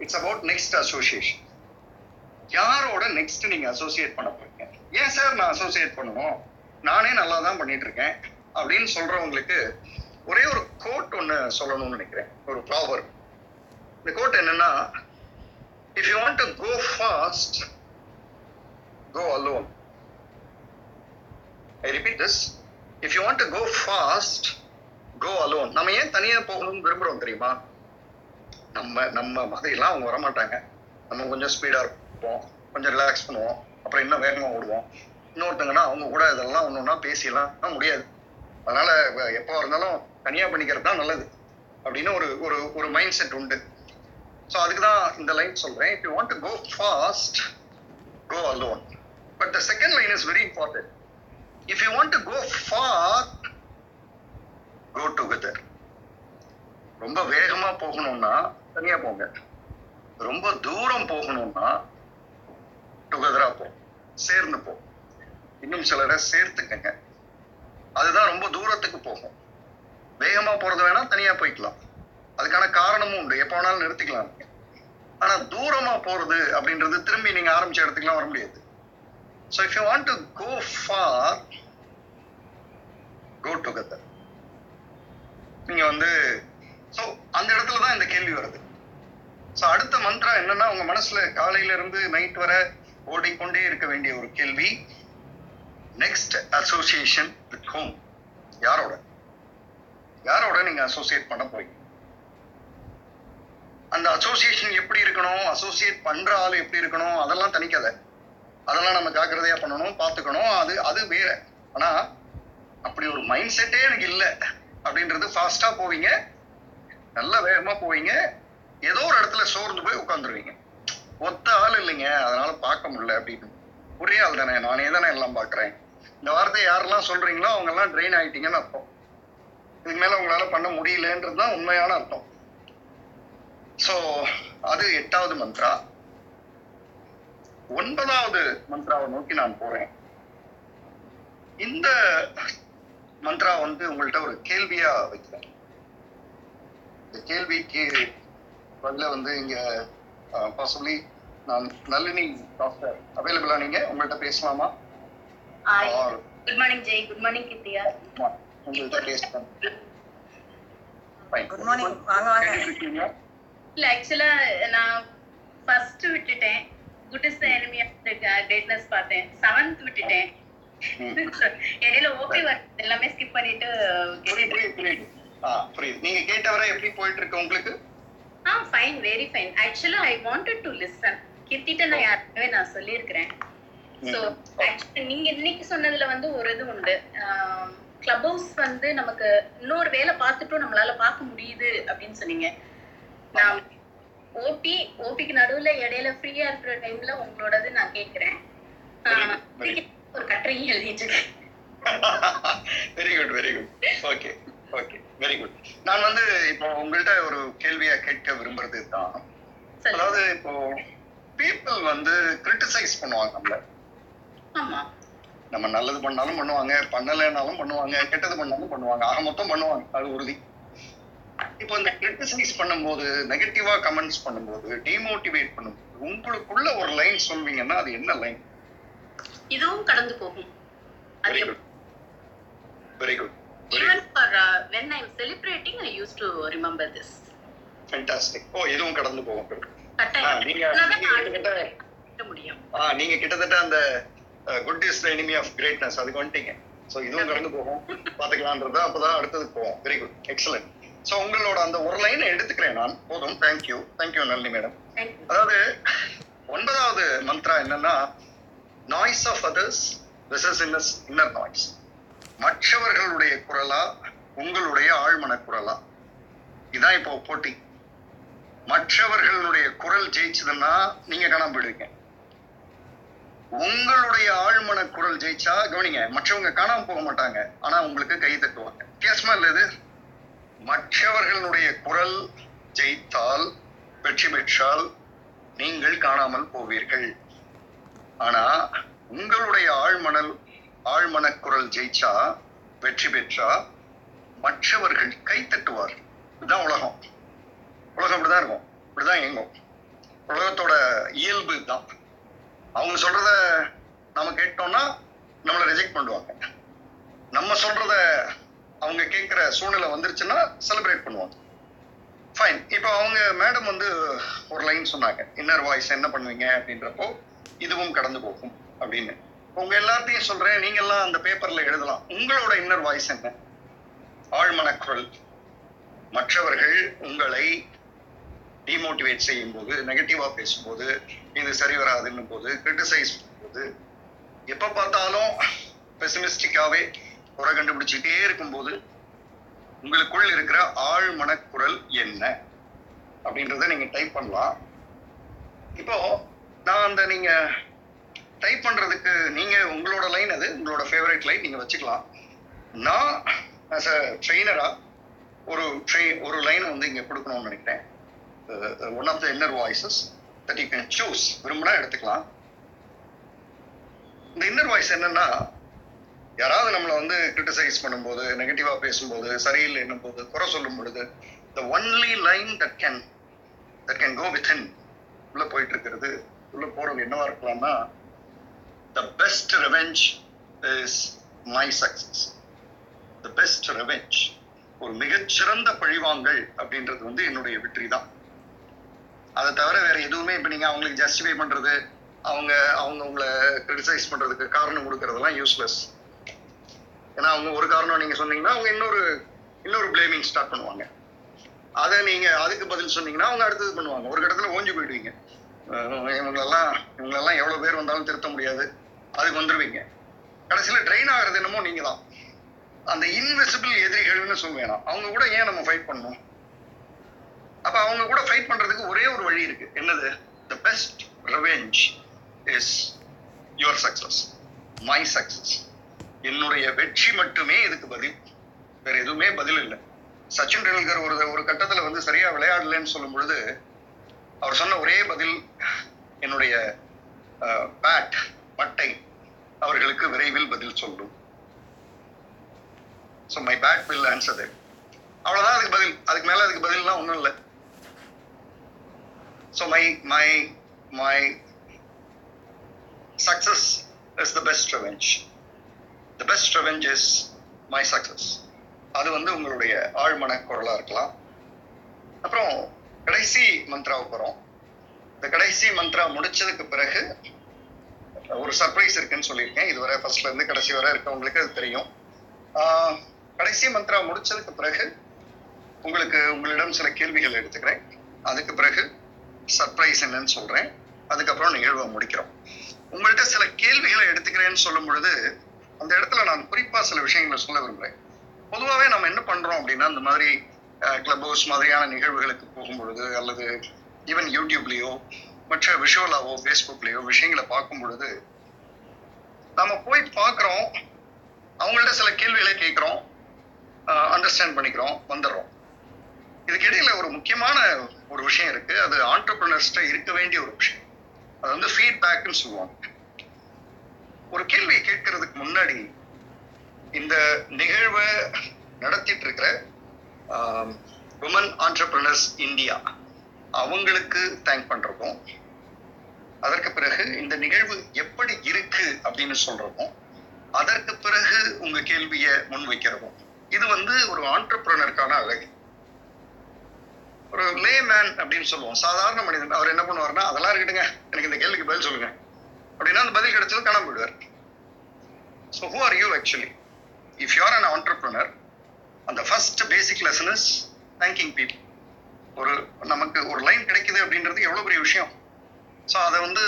இட்ஸ் அபவுட் நெக்ஸ்ட் அசோசியேஷன் யாரோட நெக்ஸ்ட் நீங்க அசோசியேட் பண்ண போறீங்க? ஏன் சார் நான் அசோசியேட் பண்ணணும்? நானே நல்லா தான் பண்ணிட்டு இருக்கேன் அப்படின்னு சொல்றவங்களுக்கு ஒரே ஒரு கோட் ஒன்னு சொல்லணும்னு நினைக்கிறேன். ஒரு ப்ராவர் இந்த கோட் என்னன்னா if you want to go fast go alone I repeat this if you want to go fast go alone நம்ம ஏன் தனியாக போகணும்னு விரும்புறோம் தெரியுமா? நம்ம நம்ம மாதிரிலாம் அவங்க வரமாட்டாங்க. நம்ம கொஞ்சம் ஸ்பீடாக இருப்போம். கொஞ்சம் ரிலாக்ஸ் பண்ணுவோம். அப்புறம் இன்னும் வேகமாக ஓடுவோம். இன்னொருத்தங்கன்னா அவங்க கூட இதெல்லாம் ஒன்று ஒன்றா பேசியெல்லாம் முடியாது. அதனால எப்போ இருந்தாலும் தனியாக பண்ணிக்கிறது தான் நல்லது அப்படின்னு ஒரு ஒரு ஒரு மைண்ட் செட் உண்டு. ஸோ அதுக்கு தான் இந்த லைன் சொல்கிறேன் if you want to go fast go alone but the second line is very important if you want to go far go together ரொம்ப வேகமா போகணும்னா தனியா போங்க. ரொம்ப தூரம் போகணும்னா டுகெதரா போ. சேர்ந்து போ. இன்னும் சிலரை சேர்த்துக்கங்க. அதுதான் ரொம்ப தூரத்துக்கு போகும். வேகமா போறது வேணா தனியா போய்க்கலாம். அதுக்கான காரணமும் உண்டு. எப்போ வேணாலும் நிறுத்திக்கலாம். ஆனா தூரமா போறது அப்படின்றது திரும்பி நீங்க ஆரம்பிச்ச இடத்துக்குலாம் வர முடியாது. So if you want to go far go together நீங்க வந்து ஸோ அந்த இடத்துல தான் இந்த கேள்வி வருது. ஸோ அடுத்த மந்த்ரா என்னன்னா உங்க மனசுல காலையில இருந்து நைட் வரை ஓடிக்கொண்டே இருக்க வேண்டிய ஒரு கேள்வி. நெக்ஸ்ட் அசோசியேஷன் வித் ஹோம் யாரோட? யாரோட நீங்க அசோசியேட் பண்ண போறீங்க? அந்த அசோசியேஷன் எப்படி இருக்கணும்? அசோசியேட் பண்ற ஆள் எப்படி இருக்கணும்? அதெல்லாம் தனிக்கதை அதெல்லாம் நம்ம ஜாக்கிரதையா பண்ணணும் பார்த்துக்கணும். அது அது வேற. ஆனா அப்படி ஒரு மைண்ட் செட்டே எனக்கு இல்லை. அப்படின்றது ஃபாஸ்டா போவீங்க. நல்ல வேகமா போவீங்க. ஏதோ ஒரு இடத்துல சோர்ந்து போய் உட்காந்துருவீங்க ஒத்த ஆள் இல்லைங்க. அதனால பார்க்க முடியல அப்படின்னு. ஒரே ஆள் தானே. நானே தானே எல்லாம் பார்க்குறேன். இந்த வார்த்தை யாரெல்லாம் சொல்றீங்களோ அவங்க எல்லாம் ட்ரெயின் ஆயிட்டீங்கன்னு அர்த்தம். இதுக்கு மேல உங்களால பண்ண முடியலன்றது தான் உண்மையான அர்த்தம். ஸோ அது எட்டாவது மந்த்ரா. ஒன்பதாவது மந்த்ராவை நோக்கி நான் போறேன். இந்த மந்த்ரா வந்து உங்கள்ட்ட ஒரு கேள்வியா வைக்கிறேன். இந்த கேள்விக்கு பதில வந்து இங்க பாசிபிளி நான் நளினி டாக்டர் அவைலபிளா நீங்க? உங்கள்ட்ட பேசலாமா? Good morning Jai good morning Kithiya உங்கள்ட்ட பேசலாம். Fine. குட் மார்னிங் வாங்க வாங்க? இல்ல ஆக்சுவலா நான் ஃபர்ஸ்ட் விட்டுட்டேன். Good is the enemy of the greatness பார்த்தேன். செவன்த் விட்டுட்டேன். இடையில ஓகே வருது. எல்லாமே ஸ்கிப் பண்ணிட்டு புரியுது, புரியுது, புரியுது. ஆ, புரியுது. நீங்க கேட்டவரை எப்படி போயிட்டு இருக்கு உங்களுக்கு? ஆ ஃபைன் வெரி ஃபைன் ஆக்சுவலா ஐ வாண்டட் டு லிசன் கித்திட்ட நான் யாருக்கவே நான் சொல்லியிருக்கிறேன். ஸோ நீங்க இன்னைக்கு சொன்னதுல வந்து ஒரு இது உண்டு. கிளப் ஹவுஸ் வந்து நமக்கு இன்னொரு வேலை பார்த்துட்டும் நம்மளால பார்க்க முடியுது அப்படின்னு சொன்னீங்க. நான் ஓபி ஓபிக்கு நடுவுல இடையில ஃப்ரீயா இருக்கிற டைம்ல உங்களோடது நான் good. ஒரு கட்டுரையும் எழுதிட்டு very good very good okay okay very good நான் வந்து இப்போ உங்கள்ட்ட ஒரு கேள்வியா கேட்க விரும்புறது தான் அதாவது இப்போ பீப்புள் வந்து கிரிட்டிசைஸ் பண்ணுவாங்க நம்மள. நம்ம நல்லது பண்ணாலும் பண்ணுவாங்க பண்ணலைன்னாலும் பண்ணுவாங்க கெட்டது பண்ணாலும் பண்ணுவாங்க ஆக மொத்தம் பண்ணுவாங்க. அது உறுதி. இப்போ இந்த கிரிட்டிசைஸ் பண்ணும்போது நெகட்டிவா கமெண்ட்ஸ் பண்ணும்போது டிமோட்டிவேட் பண்ணும்போது உங்களுக்குள்ள ஒரு லைன் சொல்வீங்கன்னா அது என்ன லைன் இதுவும் கடந்து போகும். Very good even for when I am celebrating I use to remember this fantastic oh இதுவும் கடந்து போகும். நீங்க கிட்டத்தட்ட அந்த good is enemy of greatness அதுக்கு வந்துட்டீங்க. ஸோ இதுவும் கடந்து போகும். பாத்துக்கலான்றது அப்பதான் அடுத்ததுக்கு போவோம். வெரி குட் எக்ஸலன்ட் ஸோ உங்களோட அந்த ஒரு லைனை எடுத்துக்கிறேன் நான். போதும். Thank you thank you Nalini madam Thank you. அதாவது ஒன்பதாவது மந்த்ரா என்னன்னா noise of others versus inner inner noise மற்றவர்களுடைய குரலா உங்களுடைய ஆழ்மன குரலா? இதான் இப்போ போட்டி. மற்றவர்களுடைய குரல் ஜெயிச்சதுன்னா நீங்க காணாம போயிடுவீங்க. உங்களுடைய ஆழ்மன குரல் ஜெயிச்சா கவனிங்க மற்றவங்க காணாம போக மாட்டாங்க. ஆனா உங்களுக்கு கை தட்டுவாங்க. வித்தியாசமா இல்ல இது? மற்றவர்களுடைய குரல் ஜெயித்தால் வெற்றி பெற்றால் நீங்கள் காணாமல் போவீர்கள். ஆனா உங்களுடைய ஆழ்மணல் ஆழ்மன குரல் ஜெயிச்சா வெற்றி பெற்றா மற்றவர்கள் கைதட்டுவார் இதுதான் உலகம். உலகம் இப்படிதான் இருக்கும். இப்படிதான் இயங்கும். உலகத்தோட இயல்பு தான் அவங்க சொல்றத நம்ம கேட்டோம்னா நம்மளை ரிஜெக்ட் பண்ணுவாங்க. நம்ம சொல்றத அவங்க கேட்குற சூழ்நிலை வந்துருச்சுன்னா செலிப்ரேட் பண்ணுவாங்க ஃபைன் இப்போ அவங்க மேடம் வந்து ஒரு லைன் சொன்னாங்க. இன்னர் வாய்ஸ் என்ன பண்ணுவீங்க அப்படின்றப்போ இதுவும் கடந்து போகும் அப்படின்னு. உங்க எல்லார்ட்டையும் சொல்றேன் நீங்கெல்லாம் அந்த பேப்பர்ல எழுதலாம். உங்களோட இன்னர் வாய்ஸ் என்ன? ஆழ்மனக்குரல். மற்றவர்கள் உங்களை டிமோட்டிவேட் செய்யும் போது நெகட்டிவா பேசும்போது இது சரி வராதுன்னும் போது கிரிட்டிசைஸ் போது எப்ப பார்த்தாலும் பெசிமிஸ்டிக்காவே குறை கண்டுபிடிச்சிட்டே இருக்கும்போது உங்களுக்குள் இருக்கிற ஆழ்மனக்குரல் என்ன? அப்படின்றத நீங்க டைப் பண்ணலாம். இப்போ நான் அந்த நீங்க டைப் பண்றதுக்கு நீங்க உங்களோட லைன் அது உங்களோட ஃபேவரட் லைன் நீங்க வச்சுக்கலாம். நான் ஆஸ் அ ட்ரெயினரா ஒரு ட்ரெய் ஒரு லைன் வந்து இங்க கொடுக்கணும்னு நினைக்கிறேன். One of the inner voices that you can choose விரும்பினா எடுத்துக்கலாம். இந்த இன்னர் வாய்ஸ் என்னன்னா யாராவது நம்மளை வந்து கிரிட்டிசைஸ் பண்ணும்போது நெகட்டிவா பேசும்போது சரியில்லை என்னும் போது குறை சொல்லும் பொழுது the only line that can that can go with உள்ள போயிட்டு இருக்கிறது உள்ள போறது என்னவா இருக்கலாம்னா the best revenge is my success the best revenge ஒரு மிகச்சிறந்த பழிவாங்கல் அப்படின்றது வந்து என்னுடைய வெற்றி தான். அதை தவிர வேற எதுவுமே இப்போ நீங்கள் அவங்களுக்கு ஜஸ்டிஃபை பண்ணுறது அவங்க அவங்க உங்களை கிரிட்டிசைஸ் பண்ணுறதுக்கு காரணம் கொடுக்கறதெல்லாம் யூஸ்லெஸ் ஏன்னா அவங்க ஒரு காரணம் நீங்க சொன்னீங்கன்னா அவங்க இன்னொரு இன்னொரு பிளேமிங் ஸ்டார்ட் பண்ணுவாங்க. அதை நீங்க அதுக்கு பதில் சொன்னீங்கன்னா அவங்க அடுத்தது பண்ணுவாங்க. ஒரு கட்டத்துல ஓஞ்சு போயிடுவீங்க. இவங்களெல்லாம் இவங்களெல்லாம் எவ்வளவு பேர் வந்தாலும் திருத்த முடியாது. அதுக்கு வந்துருவீங்க. கடைசியில ட்ரெயின் ஆகிறது என்னமோ நீங்க தான் அந்த இன்விசிபிள் எதிரிகள்னு சொல்லுவேன் அவங்க கூட ஏன் நம்ம ஃபைட் பண்ணணும்? அப்ப அவங்க கூட ஃபைட் பண்றதுக்கு ஒரே ஒரு வழி இருக்கு. என்னது? The best revenge is your success my success என்னுடைய வெற்றி மட்டுமே இதுக்கு பதில். வேற எதுவுமே பதில் இல்லை. சச்சின் டெண்டுல்கர் ஒரு ஒரு கட்டத்துல வந்து சரியா விளையாடலன்னு சொல்லும் பொழுது அவர் சொன்ன ஒரே பதில் என்னுடைய பேட் பட்டை அவர்களுக்கு விரைவில் பதில் சொல்லும். So my bat will answer that அவ்வளோதான் அதுக்கு பதில். அதுக்கு மேலே அதுக்கு பதில்லாம் ஒன்றும் இல்லை. So my my my success is the best revenge the best revenge is my success அது வந்து உங்களுடைய ஆழ்மன குரலாக இருக்கலாம். அப்புறம் கடைசி மந்த்ராவுக்கு வரோம் இந்த கடைசி மந்த்ரா முடிச்சதுக்கு பிறகு ஒரு சர்ப்ரைஸ் இருக்குன்னு சொல்லியிருக்கேன். இதுவரை ஃபர்ஸ்ட்ல இருந்து கடைசி வரை இருக்கவங்களுக்கு அது தெரியும். கடைசி மந்த்ரா முடிச்சதுக்கு பிறகு உங்களுக்கு உங்களிடம் சில கேள்விகள் எடுத்துக்கிறேன். அதுக்கு பிறகு சர்ப்ரைஸ் என்னன்னு சொல்றேன். அதுக்கப்புறம் நிகழ்வை முடிக்கிறோம். உங்கள்கிட்ட சில கேள்விகளை எடுத்துக்கிறேன்னு சொல்லும் பொழுது அந்த இடத்துல நான் குறிப்பாக சில விஷயங்களை சொல்ல விரும்புகிறேன் பொதுவாகவே நம்ம என்ன பண்ணுறோம் அப்படின்னா இந்த மாதிரி கிளப் ஹவுஸ் மாதிரியான நிகழ்வுகளுக்கு போகும்பொழுது அல்லது ஈவன் யூடியூப்லேயோ மற்ற விஷுவலாவோ ஃபேஸ்புக்லேயோ விஷயங்களை பார்க்கும் பொழுது நம்ம போய் பார்க்குறோம் அவங்கள்ட்ட சில கேள்விகளை கேட்குறோம் அண்டர்ஸ்டாண்ட் பண்ணிக்கிறோம் வந்துடுறோம். இதுக்கிடையில் ஒரு முக்கியமான ஒரு விஷயம் இருக்குது அது ஆண்டர்பிரினர்ஸ்ட இருக்க வேண்டிய ஒரு விஷயம். அது வந்து ஃபீட்பேக்குன்னு சொல்லுவாங்க. ஒரு கேள்வியை கேட்கறதுக்கு முன்னாடி இந்த நிகழ்வை நடத்திட்டு இருக்கிற உமன் ஆண்டர்பிரினர்ஸ் இந்தியா அவங்களுக்கு தேங்க் பண்றோம். அதற்கு பிறகு இந்த நிகழ்வு எப்படி இருக்கு அப்படின்னு சொல்றோம். அதற்கு பிறகு உங்க கேள்வியை முன்வைக்கிறோம் இது வந்து ஒரு ஆண்டர்பிரினருக்கான அழகு. ஒரு லே மேன் அப்படின்னு சொல்லுவோம். சாதாரண மனிதன் அவர் என்ன பண்ணுவார்னா அதெல்லாம் இருக்கட்டுங்க எனக்கு இந்த கேள்விக்கு பதில் சொல்லுங்க. அப்படின்னா அந்த பதில் கிடைச்சது காணாம போயிடுவார் so who are you actually if you are an entrepreneur அந்த first basic lesson is thanking people ஒரு நமக்கு ஒரு லைன் கிடைக்குது அப்படின்றது எவ்வளோ பெரிய விஷயம்? ஸோ அதை வந்து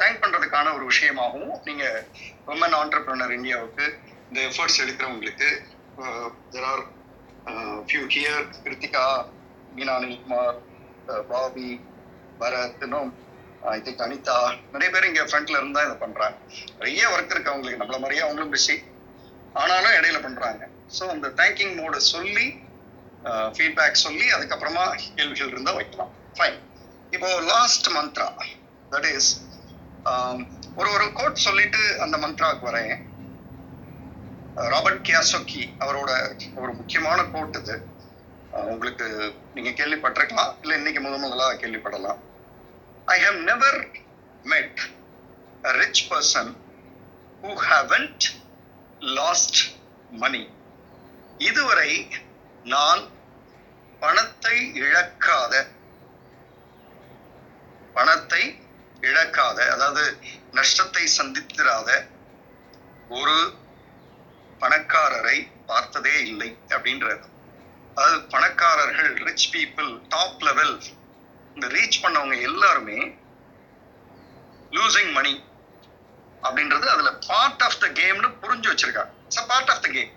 தேங்க் பண்ணுறதுக்கான ஒரு விஷயமாகவும் நீங்கள் உமன் ஆண்டர்பிரினர் இந்தியாவுக்கு இந்த efforts எடுக்கிறவங்களுக்கு there are few here Kiruthika Meenani Kumar Bobby Bharat இன்னும் ஐ திங்க் அனிதா நிறைய பேர் இங்க ஃப்ரண்ட்ல இருந்தா இதை பண்றாங்க. நிறைய ஒர்க் இருக்கு அவங்களுக்கு நம்மள மாதிரியே அவங்களும் பிஸி ஆனாலும் இடையில பண்றாங்க. ஸோ அந்த தேங்கிங் மோடு சொல்லி ஃபீட்பேக் சொல்லி அதுக்கப்புறமா கேள்விகள் இருந்தால் வைக்கலாம். ஃபைன் இப்போ லாஸ்ட் மந்த்ரா தட் இஸ் ஒரு ஒரு கோட் சொல்லிட்டு அந்த மந்த்ராவுக்கு வரேன். ராபர்ட் கியாசோக்கி அவரோட ஒரு முக்கியமான கோட் இது. உங்களுக்கு நீங்க கேள்விப்பட்டிருக்கலாம் இல்லை இன்னைக்கு முத முதலா கேள்விப்படலாம். I have never met a rich person who haven't lost money. இதுவரை நான் பணத்தை இழக்காத பணத்தை இழக்காத அதாவது நஷ்டத்தை சந்தித்திராத ஒரு பணக்காரரை பார்த்ததே இல்லை அப்படின்றது. அதாவது பணக்காரர்கள் ரிச் பீப்புள் டாப் லெவல் இந்த ரீச் பண்ணவங்க எல்லாருமே லூசிங் மணி அப்படின்றது அதுல பார்ட் ஆஃப் த கேம்னு புரிஞ்சு வச்சிருக்காங்க. It's part of the game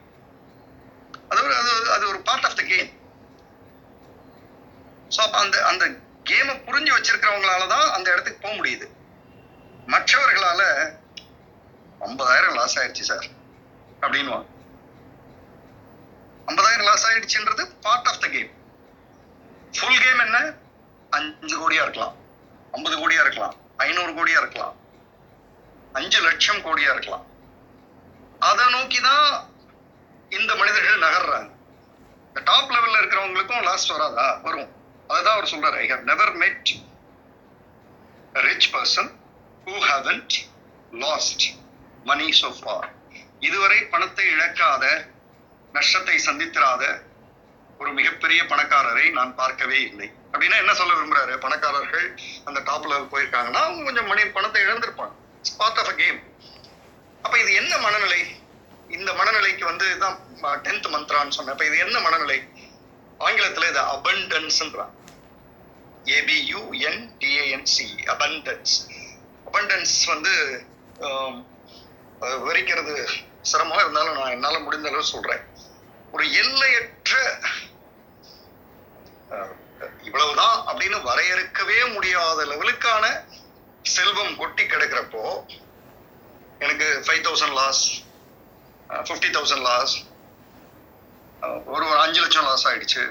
அது ஒரு அது அது ஒரு part of the game so அப்போ அந்த அந்த கேமை புரிஞ்சு வச்சிருக்கிறவங்களால தான் அந்த இடத்துக்கு போக முடியுது. மற்றவர்களால ஐம்பதாயிரம் லாஸ் ஆயிடுச்சு சார் அப்படின்வாங்க ஐம்பதாயிரம் loss ஆயிடுச்சுன்றது part of the game full game என்ன? அஞ்சு கோடியா இருக்கலாம். ஐம்பது கோடியா இருக்கலாம். ஐநூறு கோடியா இருக்கலாம். அஞ்சு லட்சம் கோடியா இருக்கலாம். அதை நோக்கி தான் இந்த மனிதர்கள் நகர்றாங்க. இந்த டாப் லெவல்ல இருக்கிறவங்களுக்கும் லாஸ்ட் வராதா? வரும். அதுதான் அவர் சொல்றாரு. I have never met rich person who haven't lost money so far இதுவரை பணத்தை இழக்காத நஷ்டத்தை சந்தித்திராத ஒரு மிகப்பெரிய பணக்காரரை நான் பார்க்கவே இல்லை. அப்படின்னா என்ன சொல்ல விரும்புறாரு? பணக்காரர்கள் அந்த டாப் லெவல் போயிருக்காங்கன்னா அவங்க கொஞ்சம் மணி பணத்தை இழந்திருப்பாங்க. பார்ட் ஆஃப் அ கேம் அப்ப இது என்ன மனநிலை? இந்த மனநிலைக்கு வந்து தான் டென்த் மந்த்ரான்னு சொன்னேன். அப்ப இது என்ன மனநிலை? ஆங்கிலத்துல இது அபண்டன்ஸ்ன்றான் ஏபியூஎன் டிஏஎன்சி அபண்டன்ஸ் அபண்டன்ஸ் வந்து விவரிக்கிறது சிரமமா இருந்தாலும் நான் என்னால முடிந்த அளவு சொல்றேன். ஒரு எல்லையற்ற இவ்வளவுதான் அப்படின்னு வரையறுக்கவே முடியாத லெவலுக்கான செல்வம் கொட்டி கிடக்கிறப்போ எனக்கு five thousand loss fifty thousand loss ஒரு ஒரு அஞ்சு லட்சம் லாஸ் ஆயிடுச்சு.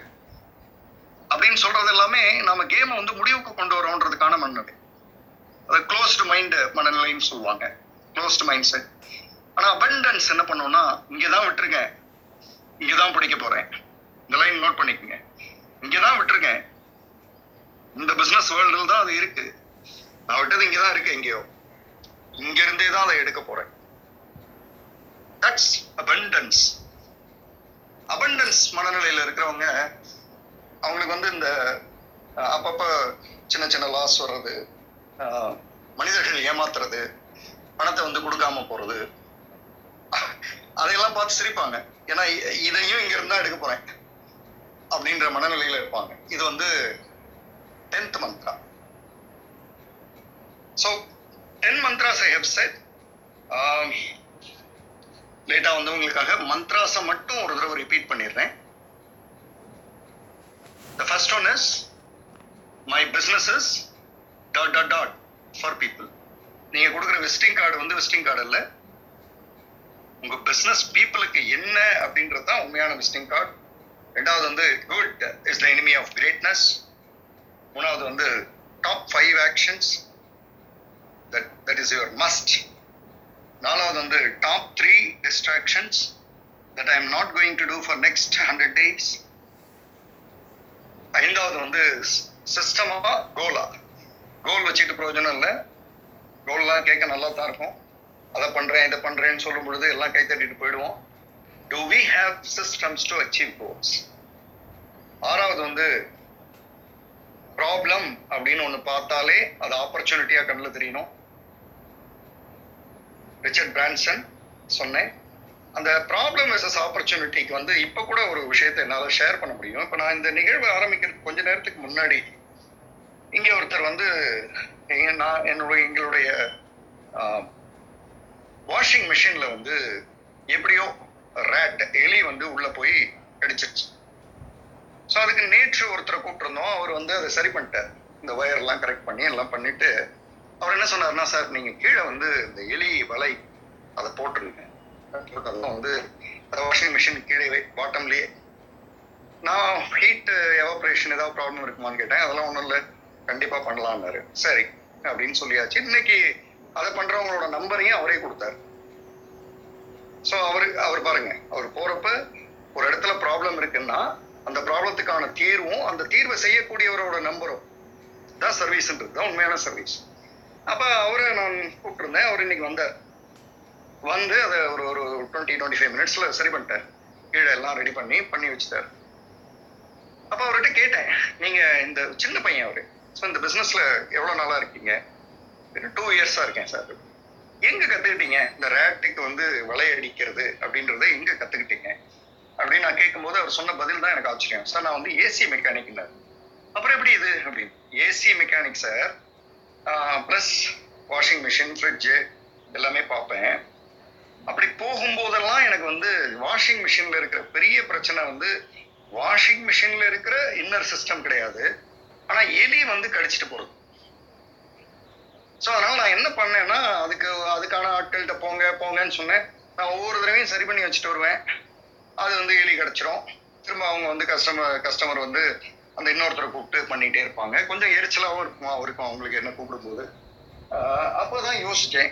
அப்படின்னு சொல்றது எல்லாமே நம்ம கேமை வந்து முடிவுக்கு கொண்டு வரோன்றதுக்கான மனநிலை. அது க்ளோஸ்டு மைண்டு மனநிலைன்னு சொல்லுவாங்க. க்ளோஸ்டு மைண்ட் செட் ஆனால் அபண்டன்ஸ் என்ன பண்ணோம்னா விட்டுருங்க விட்டுருக்கேன். இங்கதான் பிடிக்க போகிறேன் இந்த லைன் நோட் பண்ணிக்கோங்க. இங்கே தான் விட்டுருக்கேன். இந்த பிசினஸ் வேர்ல்டில் தான் அது இருக்கு. நான் விட்டது இங்கதான் இருக்கு எங்கேயோ. இங்க இருந்தே தான் அதை எடுக்க போறேன். That's abundance. அபண்டன்ஸ் மனநிலையில இருக்கிறவங்க அவங்களுக்கு வந்து இந்த அப்பப்ப சின்ன சின்ன லாஸ் வர்றது மனிதர்கள் ஏமாத்துறது பணத்தை வந்து கொடுக்காம போறது அதையெல்லாம் பார்த்து சிரிப்பாங்க. ஏன்னா இதையும் இங்க இருந்தா எடுக்க போறேன். அப்படின்ற மனநிலையில இருப்பாங்க. இது வந்து டென்த் மந்த்ரா so ten mantras I have said லேட்டா வந்தவங்களுக்காக மந்த்ராஸை மட்டும் ஒரு தடவை ரிப்பீட் பண்ணிடுறேன். The first one is my businesses dot dot dot for people நீங்க கொடுக்குற விசிட்டிங் கார்டு வந்து விசிட்டிங் கார்டு இல்ல உங்க பிசினஸ் பீப்புளுக்கு என்ன அப்படின்றது தான் உண்மையான விசிட்டிங் கார்டு ரெண்டாவது வந்து good is the enemy of greatness மூணாவது வந்து top five actions that that is your must நாலாவது வந்து top three distractions that I am not going to do for next hundred days ஐந்தாவது வந்து சிஸ்டமா கோலா கோல் வச்சுட்டு பிரயோஜனம் இல்லை. கோல்லாம் கேட்க நல்லா தான் இருக்கும். அதை பண்றேன் இதை பண்ணுறேன்னு சொல்லும் பொழுது எல்லாம் கை தட்டிட்டு போயிடுவோம். Do we have systems to achieve goals ஆறாவது வந்து ப்ராப்ளம் அப்படின்னு ஒன்று பார்த்தாலே அது ஆப்பர்ச்சுனிட்டியா கண்ணில் தெரியணும் ரிச்சர்ட் பிரான்சன் சொன்னேன். அந்த ப்ராப்ளம் வெர்சஸ் ஆப்பர்ச்சுனிட்டிக்கு வந்து இப்போ கூட ஒரு விஷயத்தை என்னால் ஷேர் பண்ண முடியும். இப்போ நான் இந்த நிகழ்வு ஆரம்பிக்கிறதுக்கு கொஞ்ச நேரத்துக்கு முன்னாடி இங்கே ஒருத்தர் வந்து நான் என்னுடைய எங்களுடைய வாஷிங் மிஷினில் வந்து எப்படியோ ரேட் எலி வந்து உள்ளே போய் கடிச்சிருச்சு. ஸோ அதுக்கு நேற்று ஒருத்தரை கூப்பிட்டுருந்தோம். அவர் வந்து அதை சரி பண்ணிட்டார். இந்த ஒயர்லாம் கரெக்ட் பண்ணி எல்லாம் பண்ணிட்டு அவர் என்ன சொன்னார்னா சார் நீங்க கீழே வந்து இந்த எலி வலை அதை போட்டுருங்க. அதெல்லாம் வந்து வாஷிங் மிஷின் கீழே பாட்டம்லயே நான் ஹீட் எவாபரேஷன் ஏதாவது ப்ராப்ளம் இருக்குமான்னு கேட்டேன். அதெல்லாம் ஒன்றும் இல்லை. கண்டிப்பா பண்ணலாம்னாரு. சரி அப்படின்னு சொல்லியாச்சு. இன்னைக்கு அதை பண்றவங்களோட நம்பரையும் அவரே கொடுத்தாரு. ஸோ அவரு அவர் பாருங்க. அவர் போறப்ப ஒரு இடத்துல ப்ராப்ளம் இருக்குன்னா அந்த ப்ராப்ளத்துக்கான தீர்வும் அந்த தீர்வை செய்யக்கூடியவரோட நம்பரும். தான் சர்வீஸ்ன்றது தான் உண்மையான சர்வீஸ் அப்போ அவரை நான் கூப்பிட்டுருந்தேன். அவர் இன்னைக்கு வந்தார் வந்து அதை ஒரு ஒரு டுவெண்ட்டி டுவெண்ட்டி ஃபைவ் மினிட்ஸில் சரி பண்ணிட்டார். கீழே எல்லாம் ரெடி பண்ணி பண்ணி வச்சுட்டார். அப்போ அவர்கிட்ட கேட்டேன் நீங்கள் இந்த சின்ன பையன் அவர். ஸோ இந்த பிஸ்னஸில் எவ்வளோ நாளாக இருக்கீங்க? டூ இயர்ஸாக இருக்கேன் சார் எங்கே கற்றுக்கிட்டீங்க இந்த ரேட்டுக்கு வந்து வலையடிக்கிறது அப்படின்றத எங்கே கற்றுக்கிட்டீங்க அப்படின்னு நான் கேட்கும்போது அவர் சொன்ன பதில் தான் எனக்கு ஆச்சரியம். சார் நான் வந்து ஏசி மெக்கானிக்னார் அப்புறம் எப்படி இது? அப்படின்னு. AC mechanic sir plus washing machine fridge எல்லாமே பார்ப்பேன். அப்படி போகும்போதெல்லாம் எனக்கு வந்து வாஷிங் மிஷினில் இருக்கிற பெரிய பிரச்சனை வந்து வாஷிங் மிஷின்ல இருக்கிற இன்னர் சிஸ்டம் கிடையாது. ஆனால் எலி வந்து கடிச்சிட்டு போகிறது ஸோ அதனால் நான் என்ன பண்ணேன்னா அதுக்கு அதுக்கான ஆட்கள்கிட்ட போங்க போங்கன்னு சொன்னேன். நான் ஒவ்வொரு தடவையும் சரி பண்ணி வச்சுட்டு வருவேன். அது வந்து எலி கிடச்சிரும். திரும்ப அவங்க வந்து கஸ்டமர் கஸ்டமர் வந்து அந்த இன்னொருத்தரை கூப்பிட்டு பண்ணிகிட்டே இருப்பாங்க. கொஞ்சம் எரிச்சலாகவும் இருக்குமா இருக்கும் அவங்களுக்கு என்ன கூப்பிடும்போது. அப்போ தான் யோசித்தேன்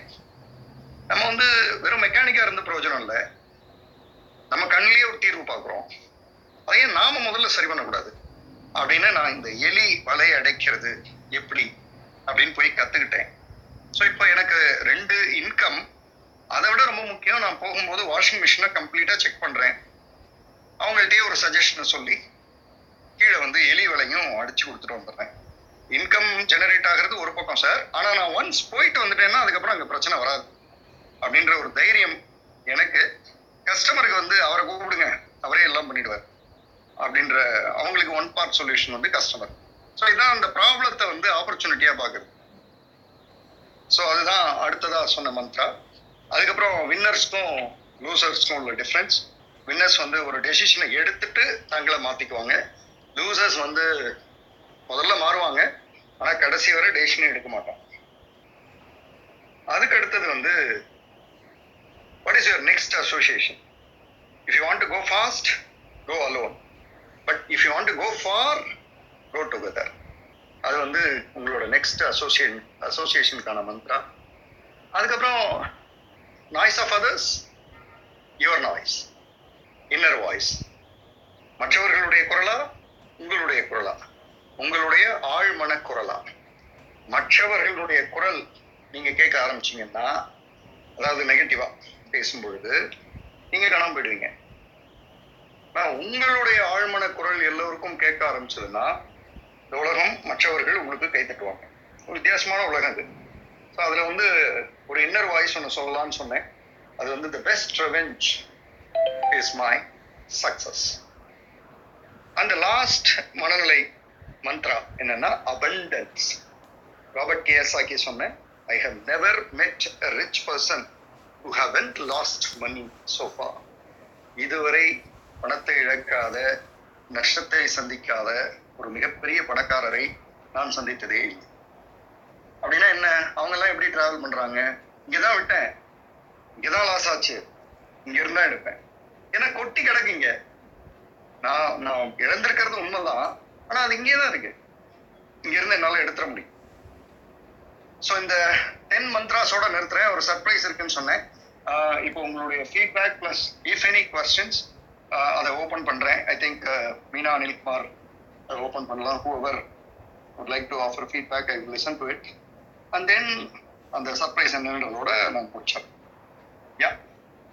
நம்ம வந்து வெறும் மெக்கானிக்காக இருந்து பிரயோஜனம் இல்லை. நம்ம கண்ணிலேயே ஒரு தீர்வு பார்க்குறோம். அதையும் நாம முதல்ல சரி பண்ணக்கூடாது. அப்படின்னு நான் இந்த எலி வலை அடைக்கிறது எப்படி அப்படின்னு போய் கற்றுக்கிட்டேன் ஸோ இப்போ எனக்கு ரெண்டு இன்கம் அதை விட ரொம்ப முக்கியம். நான் போகும்போது வாஷிங் மிஷினை கம்ப்ளீட்டாக செக் பண்ணுறேன் அவங்கள்ட்டயே ஒரு சஜஷனை சொல்லி கீழே வந்து எலி வலையும் அடிச்சு கொடுத்துட்டு வந்துடுறேன். இன்கம் ஜெனரேட் ஆகிறது ஒரு பக்கம் சார் ஆனால் நான் ஒன்ஸ் போயிட்டு வந்துட்டேன்னா அதுக்கப்புறம் அங்கே பிரச்சனை வராது. அப்படின்ற ஒரு தைரியம் எனக்கு. கஸ்டமருக்கு வந்து அவரை கூப்பிடுங்க. அவரே எல்லாம் பண்ணிடுவார். அப்படின்ற அவங்களுக்கு ஒன் பார்ட் சொல்யூஷன் வந்து கஸ்டமர் ஸோ இதான் அந்த ப்ராப்ளத்தை வந்து ஆப்பர்ச்சுனிட்டியாக பார்க்குது ஸோ அதுதான் அடுத்ததாக சொன்ன மந்த்ரா அதுக்கப்புறம் வின்னர்ஸ்க்கும் லூசர்ஸ்க்கும் உள்ள டிஃப்ரென்ஸ் வின்னர்ஸ் வந்து ஒரு டெசிஷனை எடுத்துட்டு தங்களை மாற்றிக்குவாங்க லூசர்ஸ் வந்து முதல்ல மாறுவாங்க. ஆனால் கடைசி வரை டெசிஷனே எடுக்க மாட்டாங்க அதுக்கு அடுத்தது வந்து what is your next association if you want to go fast go alone but if you want to go far go together அது வந்து உங்களோட நெக்ஸ்ட் அசோசியேஷன் அசோசியேஷனுக்கான மந்த்ரா அதுக்கப்புறம் noise of others your noise inner voice மற்றவர்களுடைய குரலா? உங்களுடைய குரலா? உங்களுடைய ஆழ்மன குரலா? மற்றவர்களுடைய குரல் நீங்க கேட்க ஆரம்பிச்சீங்கன்னா அதாவது நெகட்டிவா பேசும்பொழுது நீங்க காணாம போயிடுவீங்க. ஆனா உங்களுடைய ஆழ்மன குரல் எல்லோருக்கும் கேட்க ஆரம்பிச்சதுன்னா இந்த உலகம் மற்றவர்கள் உங்களுக்கு கை தட்டுவாங்க. ஒரு வித்தியாசமான உலகம் அது ஸோ அதில் வந்து ஒரு இன்னர் வாய்ஸ் ஒன்று சொல்லலாம்னு சொன்னேன். அது வந்து the best revenge is my success அந்த லாஸ்ட் மனநிலை மந்த்ரா என்னன்னா அபண்டன்ஸ் ராபர்ட் கேஎஸ்ஆக்கி சொன்னேன் I have never met a rich person who haven't lost money so far இதுவரை பணத்தை இழக்காத நஷ்டத்தை சந்திக்காத ஒரு மிகப்பெரிய பணக்காரரை நான் சந்தித்ததே இல்லை. அப்படின்னா என்ன? அவங்க எல்லாம் எப்படி டிராவல் பண்றாங்க? இங்கதான் விட்டேன். இங்கதான் லாஸ் ஆச்சு. இங்க இருந்தா எடுப்பேன். ஏன்னா கொட்டி கிடக்குங்க. நான் நான் இழந்திருக்கிறது உண்மைதான். ஆனா அது இங்கே தான் இருக்கு. இங்க இருந்து என்னால எடுத்துட முடியும். ஸோ இந்த டென் மந்த்ராஸோட நிறுத்துறேன். ஒரு சர்ப்ரைஸ் இருக்குன்னு சொன்னேன். இப்போ உங்களுடைய feedback plus if any questions அதை ஓப்பன் பண்றேன். ஐ திங்க் மீனா அனில்குமார் அதை ஓப்பன் பண்ணலாம். Whoever would like to offer feedback I listen to it and then அந்த சர்ப்ரைஸ் என்னன்றதோட நான் முடிச்சேன் யா